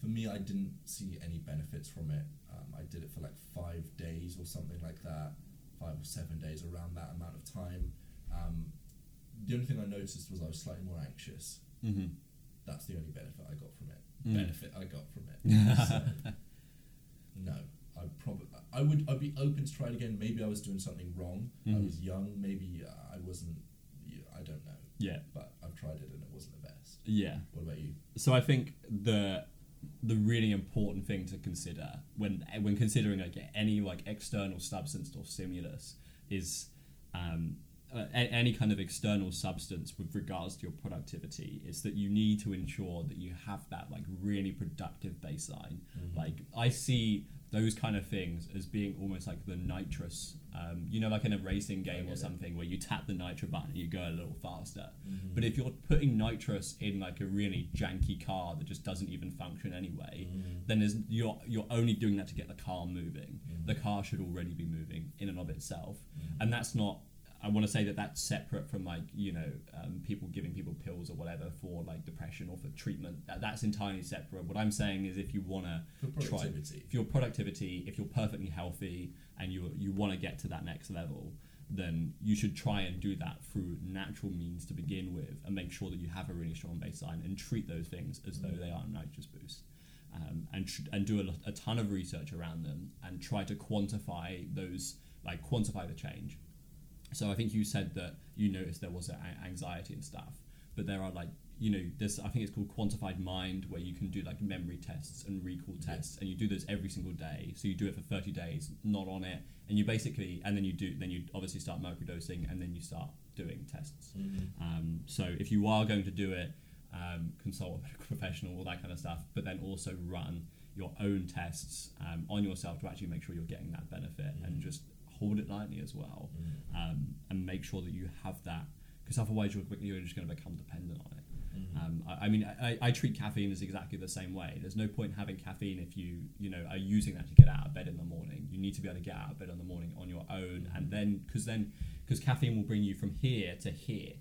Speaker 1: For me, I didn't see any benefits from it. Um, I did it for like five days or something like that, five or seven days, around that amount of time. Um, the only thing I noticed was I was slightly more anxious.
Speaker 2: Mm-hmm.
Speaker 1: That's the only benefit I got from it.
Speaker 2: Mm.
Speaker 1: Benefit I got from it. so, no, I probably I would I'd be open to try it again. Maybe I was doing something wrong. I
Speaker 2: Mhm.
Speaker 1: was young. Maybe uh, I wasn't. I don't know.
Speaker 2: Yeah.
Speaker 1: But I've tried it and it wasn't the best.
Speaker 2: Yeah.
Speaker 1: What about you?
Speaker 2: So I think the the really important thing to consider when when considering like any like external substance or stimulus is um, uh, any kind of external substance with regards to your productivity is that you need to ensure that you have that like really productive baseline. Like I see those kind of things as being almost like the nitrous, um, you know, like in a racing game or something where you tap the nitro button and you go a little faster.
Speaker 1: Mm-hmm.
Speaker 2: But if you're putting nitrous in like a really janky car that just doesn't even function anyway, then you're you're only doing that to get the car moving. The car should already be moving in and of itself, and that's not. I want to say that that's separate from like you know um, people giving people pills or whatever for like depression or for treatment. That, that's entirely separate. What I'm saying is if you want to try if your productivity, if you're perfectly healthy and you you want to get to that next level, then you should try and do that through natural means to begin with, and make sure that you have a really strong baseline and treat those things as though they are a nitrous boost. Um, and tr- and do a, a ton of research around them and try to quantify those like quantify the change. So I think you said that you noticed there was anxiety and stuff, but there are like you know this I think it's called quantified mind where you can do like memory tests and recall tests and you do those every single day. So you do it for 30 days, not on it, and you basically and then you do then you obviously start microdosing and then you start doing tests. Um, so if you are going to do it, um, consult a medical professional, all that kind of stuff, but then also run your own tests um, on yourself to actually make sure you're getting that benefit and just hold it lightly as well um, and make sure that you have that because otherwise you're, you're just going to become dependent on it. Um, I, I mean, I, I treat caffeine as exactly the same way. There's no point having caffeine if you, you know, are using that to get out of bed in the morning. You need to be able to get out of bed in the morning on your own, and then because then because caffeine will bring you from here to here.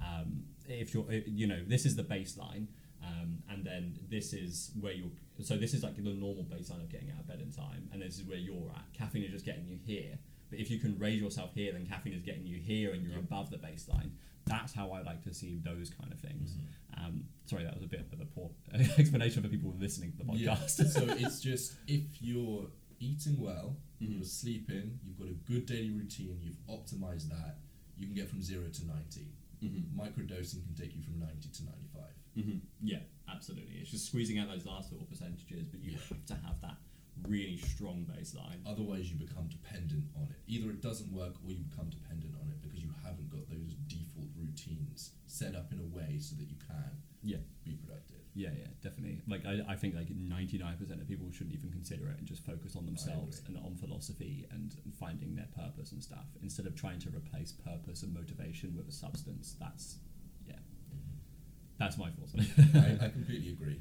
Speaker 2: Um, if you're, eh, you know, this is the baseline, um, and then this is where you're. So this is like the normal baseline of getting out of bed in time, and this is where you're at. Caffeine is just getting you here. But if you can raise yourself here, then caffeine is getting you here, and you're above the baseline. That's how I like to see those kind of things. Um, sorry, that was a bit of a poor explanation for people listening to the
Speaker 1: Yeah.
Speaker 2: podcast.
Speaker 1: so it's just if you're eating well,
Speaker 2: Mhm.
Speaker 1: you're sleeping, you've got a good daily routine, you've optimized that, you can get from zero to 90.
Speaker 2: Mhm.
Speaker 1: Microdosing can take you from 90 to 95.
Speaker 2: Mm-hmm. Yeah, absolutely. It's just squeezing out those last little percentages, but you
Speaker 1: Yeah.
Speaker 2: have to have that really strong baseline.
Speaker 1: Otherwise, you become dependent on it. Either it doesn't work or you become dependent on it because you haven't got those default routines set up in a way so that you can
Speaker 2: Yeah.
Speaker 1: be productive.
Speaker 2: Yeah, yeah, definitely. Like I, I think like ninety nine percent of people shouldn't even consider it and just focus on themselves and on philosophy and finding their purpose and stuff instead of trying to replace purpose and motivation with a substance. That's yeah, mm-hmm. that's my thoughts on it.
Speaker 1: I, I completely agree.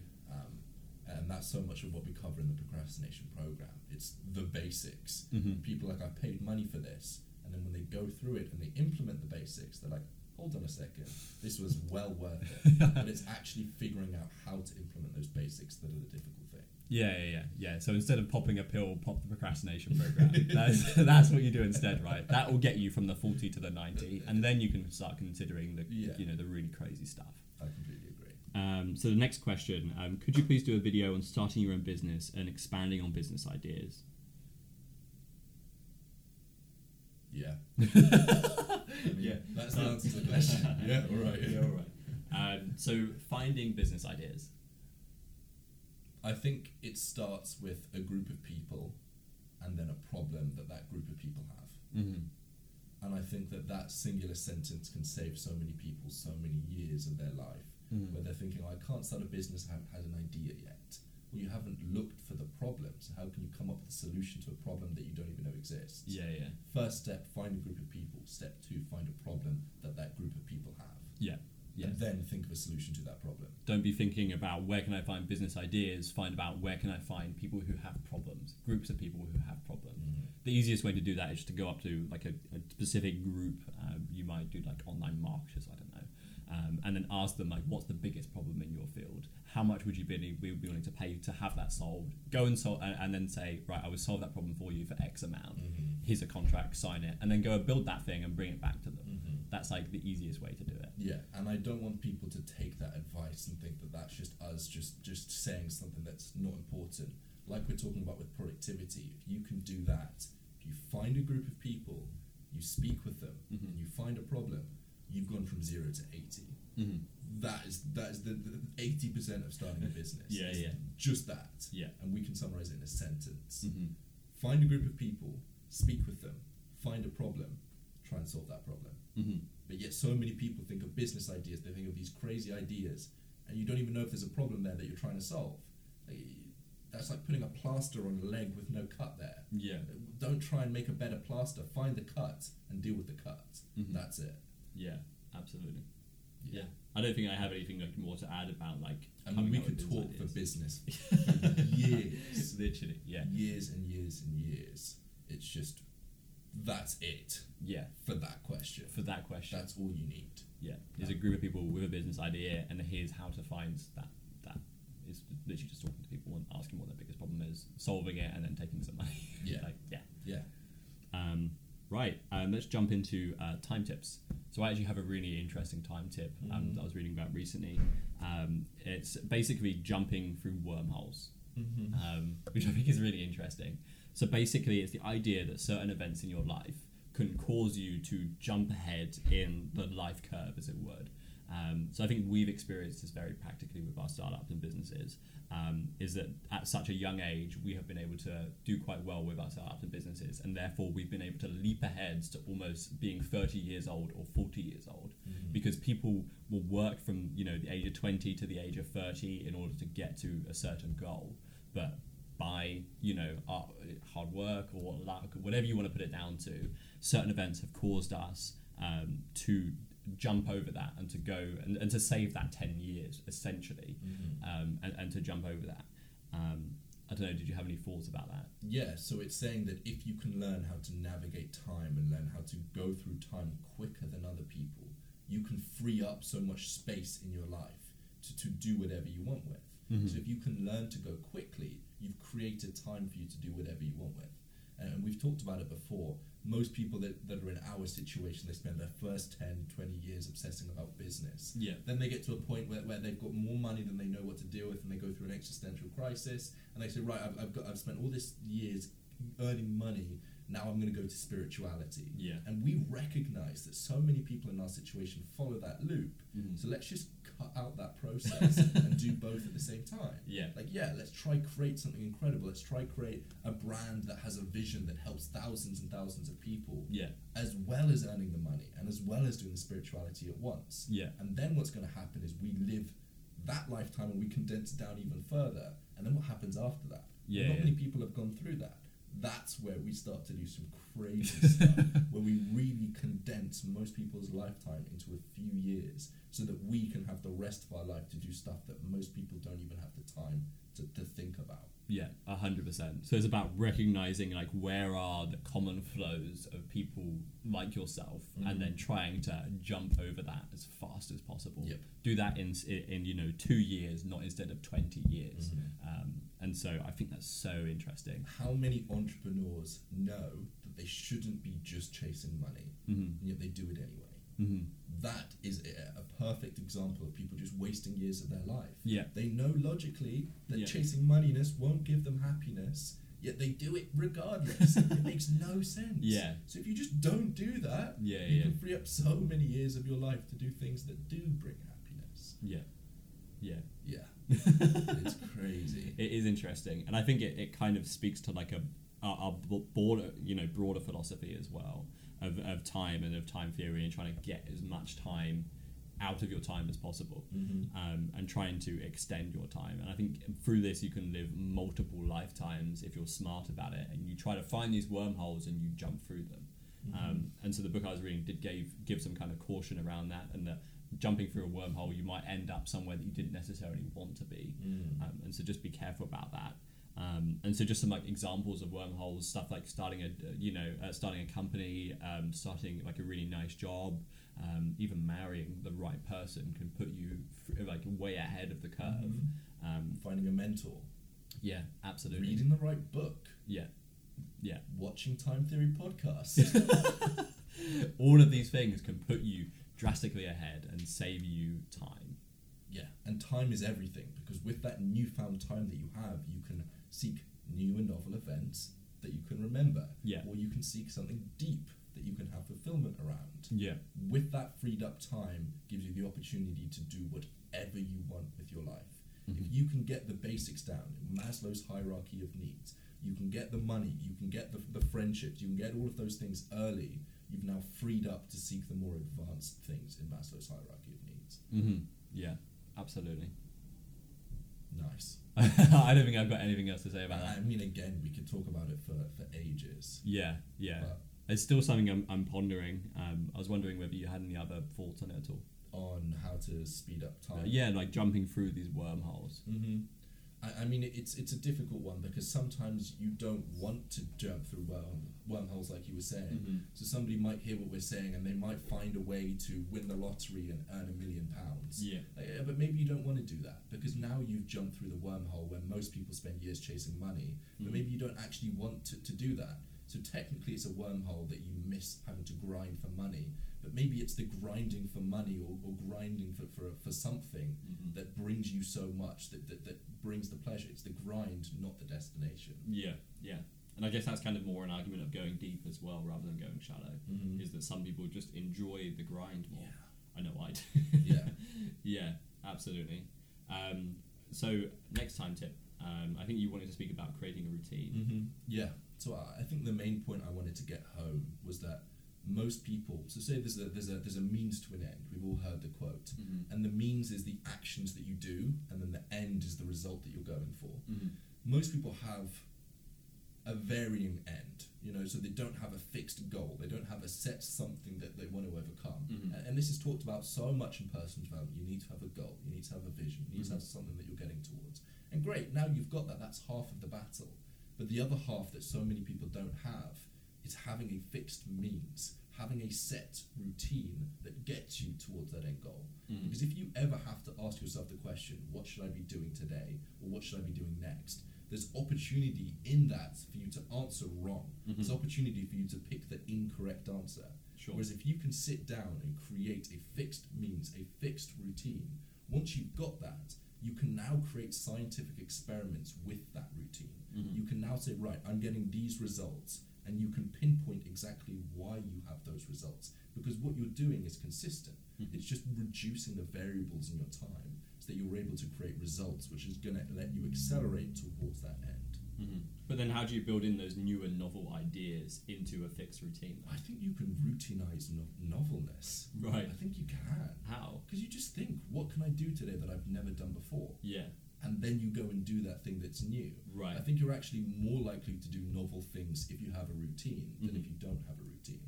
Speaker 1: And that's so much of what we cover in the procrastination program. It's the basics.
Speaker 2: Mhm.
Speaker 1: People are like, I paid money for this. And then when they go through it and they implement the basics, they're like, hold on a second, this was well worth it. but it's actually figuring out how to implement those basics that are the difficult thing.
Speaker 2: Yeah, yeah, yeah, yeah. So instead of popping a pill, pop the procrastination program. that's that's what you do instead, right? That will get you from the forty to the ninety, and then you can start considering the
Speaker 1: Yeah.
Speaker 2: you know the really crazy stuff.
Speaker 1: I completely agree.
Speaker 2: Um, so the next question: um, Could you please do a video on starting your own business and expanding on business ideas?
Speaker 1: Yeah. I mean,
Speaker 2: Yeah.
Speaker 1: That's the answer to the question. yeah, all right.
Speaker 2: Yeah, all right. Um, so finding business ideas.
Speaker 1: I think it starts with a group of people and then a problem that that group of people have.
Speaker 2: Mm-hmm.
Speaker 1: And I think that that singular sentence can save so many people so many years of their life
Speaker 2: Mhm.
Speaker 1: where they're thinking, oh, I can't start a business, I haven't had an idea yet. Well, you haven't looked for the problem, so how can you come up with a solution to a problem that you don't even know exists?
Speaker 2: Yeah, yeah,
Speaker 1: First step, find a group of people. Step two, find a problem that that group of people have.
Speaker 2: yeah, yeah.
Speaker 1: And then think of a solution to that problem.
Speaker 2: Don't be thinking about where can I find business ideas. Find about where can I find people who have problems, groups of people who have problems. The easiest way to do that is just to go up to like a, a specific group. Um, you might do like online marketers, I don't know, um, and then ask them like, what's the biggest problem in your field? How much would you be, be willing to pay to have that solved? Go and solve, and, and then say, right, I will solve that problem for you for X amount.
Speaker 1: Mhm.
Speaker 2: Here's a contract, sign it, and then go and build that thing and bring it back to them.
Speaker 1: Mhm.
Speaker 2: That's like the easiest way to do it.
Speaker 1: Yeah, and I don't want people to take that advice and think that that's just us just just saying something that's not important. Like we're talking about with productivity, if you can do that, if you find a group of people, you speak with them,
Speaker 2: Mhm.
Speaker 1: and you find a problem, you've gone from zero to 80
Speaker 2: Mm-hmm.
Speaker 1: That is that is the eighty percent of starting a business.
Speaker 2: Yeah, yeah.
Speaker 1: Just that.
Speaker 2: Yeah.
Speaker 1: And we can summarize it in a sentence.
Speaker 2: Mm-hmm.
Speaker 1: Find a group of people, speak with them, find a problem, try and solve that problem.
Speaker 2: Mm-hmm.
Speaker 1: But yet, so many people think of business ideas. They think of these crazy ideas, and you don't even know if there's a problem there that you're trying to solve. Like, that's like putting a plaster on a leg with no cut there.
Speaker 2: Yeah.
Speaker 1: Don't try and make a better plaster. Find the cut and deal with the cut.
Speaker 2: Mhm.
Speaker 1: That's it.
Speaker 2: Yeah, absolutely. Yeah. I don't think I have anything like more to add about like.
Speaker 1: I mean, we could talk for business years,
Speaker 2: Literally, yeah,
Speaker 1: years and years and years. It's just that's it
Speaker 2: yeah.
Speaker 1: for that question.
Speaker 2: For that question,
Speaker 1: That's all you need.
Speaker 2: yeah, there's a group of people with a business idea, and here's how to find that. That is literally just talking to people and asking what their biggest problem is, solving it, and then taking some money.
Speaker 1: Yeah.
Speaker 2: like yeah.
Speaker 1: Yeah.
Speaker 2: Um, right, um, let's jump into uh, time tips. So I actually have a really interesting time tip um,
Speaker 1: Mhm.
Speaker 2: that I was reading about recently. Um, it's basically jumping through wormholes.
Speaker 1: Mm-hmm.
Speaker 2: um, which I think is really interesting. So basically, it's the idea that certain events in your life can cause you to jump ahead in the life curve, as it would. Um, so I think we've experienced this very practically with our startups and businesses. Um, is that at such a young age we have been able to do quite well with our startups and businesses, and therefore we've been able to leap ahead to almost being 30 years old or 40 years old,
Speaker 1: Mhm.
Speaker 2: because people will work from you know the age of 20 to the age of 30 in order to get to a certain goal, but by you know our hard work or luck, whatever you want to put it down to, certain events have caused us um, to jump over that and to go and, and to save that 10 years essentially
Speaker 1: Mhm.
Speaker 2: um, and, and to jump over that. Um, I don't know, did you have any thoughts about that?
Speaker 1: Yeah, so it's saying that if you can learn how to navigate time and learn how to go through time quicker than other people, you can free up so much space in your life to, to do whatever you want with.
Speaker 2: Mhm.
Speaker 1: So if you can learn to go quickly, you've created time for you to do whatever you want with. And we've talked about it before. Most people that, that are in our situation, they spend their first 10, 20 years obsessing about business.
Speaker 2: Yeah.
Speaker 1: Then they get to a point where, where they've got more money than they know what to deal with, and they go through an existential crisis. And they say, right, I've, I've got, I've spent all this years earning money, now I'm going to go to spirituality.
Speaker 2: Yeah.
Speaker 1: And we recognize that so many people in our situation follow that loop.
Speaker 2: Mhm.
Speaker 1: So let's just cut out that process and do both at the same time.
Speaker 2: Yeah.
Speaker 1: Like, yeah, let's try create something incredible. Let's try create a brand that has a vision that helps thousands and thousands of people,
Speaker 2: Yeah.
Speaker 1: as well as earning the money and as well as doing the spirituality at once.
Speaker 2: Yeah.
Speaker 1: And then what's going to happen is we live that lifetime and we condense it down even further. And then what happens after that?
Speaker 2: Yeah,
Speaker 1: Not
Speaker 2: yeah.
Speaker 1: many people have gone through that. That's where we start to do some crazy stuff, where we really condense most people's lifetime into a few years so that we can have the rest of our life to do stuff that most people don't even have the time to, to think about.
Speaker 2: Yeah, a hundred percent. So it's about recognizing like where are the common flows of people like yourself,
Speaker 1: Mhm.
Speaker 2: and then trying to jump over that as fast as possible.
Speaker 1: Yep.
Speaker 2: Do that in in you know two years, not instead of twenty years.
Speaker 1: Mhm.
Speaker 2: Um, and so I think that's so interesting.
Speaker 1: How many entrepreneurs know that they shouldn't be just chasing money,
Speaker 2: hmm
Speaker 1: and yet they do it anyway?
Speaker 2: hmm
Speaker 1: That is a a perfect example of people just wasting years of their life.
Speaker 2: Yeah.
Speaker 1: They know logically that
Speaker 2: Yeah.
Speaker 1: chasing moneyness won't give them happiness, yet they do it regardless. it makes no sense.
Speaker 2: Yeah.
Speaker 1: So if you just don't do that,
Speaker 2: Yeah,
Speaker 1: you
Speaker 2: yeah.
Speaker 1: can free up so many years of your life to do things that do bring happiness.
Speaker 2: Yeah. Yeah.
Speaker 1: Yeah. it's crazy.
Speaker 2: It is interesting, and I think it, it kind of speaks to like a our, our broader you know broader philosophy as well of, of time and of time theory and trying to get as much time out of your time as possible
Speaker 1: Mm-hmm.
Speaker 2: um, and trying to extend your time and I think through this you can live multiple lifetimes if you're smart about it and you try to find these wormholes and you jump through them um, and so the book I was reading did give give some kind of caution around that and that jumping through a wormhole you might end up somewhere that you didn't necessarily want to be
Speaker 1: Mm.
Speaker 2: um, and so just be careful about that. Um, and so just some like examples of wormholes, stuff like starting a you know uh, starting a company, um, starting like a really nice job, um, even marrying the right person can put you like way ahead of the curve.
Speaker 1: Mhm.
Speaker 2: Um,
Speaker 1: Finding a mentor,
Speaker 2: yeah, absolutely.
Speaker 1: reading the right book,
Speaker 2: Yeah, yeah.
Speaker 1: watching Time Theory podcasts.
Speaker 2: All of these things can put you drastically ahead and save you time.
Speaker 1: Yeah, and time is everything because with that newfound time that you have, you can seek new and novel events that you can remember.
Speaker 2: Yeah.
Speaker 1: Or you can seek something deep that you can have fulfillment around.
Speaker 2: Yeah,
Speaker 1: With that freed up time, gives you the opportunity to do whatever you want with your life.
Speaker 2: Mhm.
Speaker 1: If you can get the basics down, Maslow's hierarchy of needs, you can get the money, you can get the, the friendships, you can get all of those things early. You've now freed up to seek the more advanced things in Maslow's hierarchy of needs.
Speaker 2: hmm yeah, absolutely.
Speaker 1: Nice.
Speaker 2: I don't think I've got anything else to say about that.
Speaker 1: I mean, again, we could talk about it for, for ages.
Speaker 2: Yeah, yeah. It's still something I'm, I'm pondering. Um, I was wondering whether you had any other thoughts on it at all.
Speaker 1: on how to speed up time.
Speaker 2: Uh, yeah, like jumping through these wormholes.
Speaker 1: hmm I, I mean, it's it's a difficult one because sometimes you don't want to jump through worm, wormholes, like you were saying.
Speaker 2: Mhm.
Speaker 1: So somebody might hear what we're saying and they might find a way to win the lottery and earn a million pounds.
Speaker 2: Yeah.
Speaker 1: Like, but maybe you don't want to do that because now you've jumped through the wormhole where most people spend years chasing money. But
Speaker 2: Mhm.
Speaker 1: maybe you don't actually want to, to do that. So technically, it's a wormhole that you miss having to grind for money. But maybe it's the grinding for money or, or grinding for, for, for something
Speaker 2: Mhm.
Speaker 1: that brings you so much that, that, that brings the pleasure. It's the grind, not the destination.
Speaker 2: Yeah, yeah. And I guess that's kind of more an argument of going deep as well rather than going shallow.
Speaker 1: Mhm.
Speaker 2: Is that some people just enjoy the grind more. I know I do.
Speaker 1: Yeah.
Speaker 2: yeah, absolutely. Um, so, next time tip. Um, I think you wanted to speak about creating a routine.
Speaker 1: hmm Yeah. So I I think the main point I wanted to get home was that most people. So say there's a there's a there's a means to an end. We've all heard the quote.
Speaker 2: Mhm.
Speaker 1: And the means is the actions that you do, and then the end is the result that you're going for.
Speaker 2: Mhm.
Speaker 1: Most people have a varying end, you know, so they don't have a fixed goal. They don't have a set something that they want to overcome.
Speaker 2: Mhm.
Speaker 1: A- And this is talked about so much in personal development. You need to have a goal. You need to have a vision. You need to have something that you're getting towards. And great, now you've got that. That's half of the battle. But the other half that so many people don't have is having a fixed means, having a set routine that gets you towards that end goal.
Speaker 2: Mhm.
Speaker 1: Because if you ever have to ask yourself the question, what should I be doing today? Or what should I be doing next? There's opportunity in that for you to answer wrong. There's
Speaker 2: Mhm.
Speaker 1: opportunity for you to pick the incorrect answer.
Speaker 2: Sure.
Speaker 1: Whereas if you can sit down and create a fixed means, a fixed routine, once you've got that, you can now create scientific experiments with that routine.
Speaker 2: Mhm.
Speaker 1: You can now say, right, I'm getting these results. And you can pinpoint exactly why you have those results because what you're doing is consistent.
Speaker 2: Mhm.
Speaker 1: It's just reducing the variables in your time so that you're able to create results, which is going to let you accelerate towards that end.
Speaker 2: Mhm. But then, how do you build in those new and novel ideas into a fixed routine?
Speaker 1: I think you can routinize no- novelness.
Speaker 2: Right.
Speaker 1: I think you can.
Speaker 2: How?
Speaker 1: Because you just think, what can I do today that I've never done before?
Speaker 2: Yeah.
Speaker 1: And then you go and do that thing that's new.
Speaker 2: Right.
Speaker 1: I think you're actually more likely to do novel things if you have a routine than
Speaker 2: Mhm.
Speaker 1: if you don't have a routine.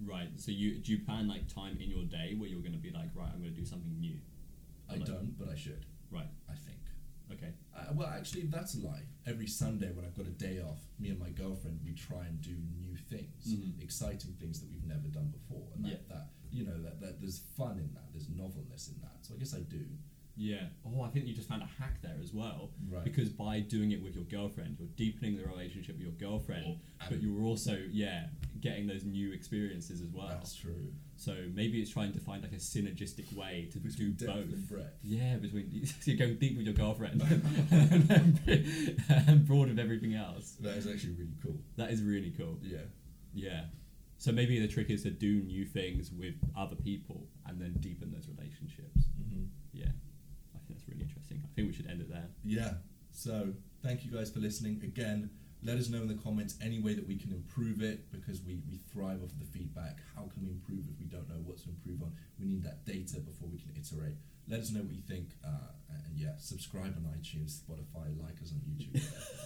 Speaker 2: Right. So you do you plan like time in your day where you're going to be like, right, I'm going to do something new.
Speaker 1: I
Speaker 2: Like-
Speaker 1: don't, but I should.
Speaker 2: Right.
Speaker 1: I think.
Speaker 2: Okay.
Speaker 1: Uh, well, actually, that's a lie. Every Sunday when I've got a day off, me and my girlfriend we try and do new things,
Speaker 2: Mhm.
Speaker 1: exciting things that we've never done before, and that,
Speaker 2: Yeah.
Speaker 1: that you know that, that there's fun in that, there's novelness in that. So I guess I do.
Speaker 2: Yeah. Oh, I think you just found a hack there as well.
Speaker 1: Right.
Speaker 2: Because by doing it with your girlfriend, you're deepening the relationship with your girlfriend,
Speaker 1: Oh,
Speaker 2: but you're also yeah getting those new experiences as well.
Speaker 1: That's true.
Speaker 2: So maybe it's trying to find like a synergistic way to
Speaker 1: Between
Speaker 2: do both. Yeah, between so you're going deep with your girlfriend and, and broad with everything else.
Speaker 1: That is actually really cool.
Speaker 2: That is really cool.
Speaker 1: Yeah.
Speaker 2: Yeah. So maybe the trick is to do new things with other people and then deepen those relationships. That's really interesting. I think we should end it there.
Speaker 1: Yeah. So thank you guys for listening. Again, let us know in the comments any way that we can improve it because we, we thrive off the feedback. How can we improve if we don't know what to improve on? We need that data before we can iterate. Let us know what you think. Uh, and yeah, subscribe on iTunes, Spotify, like us on YouTube.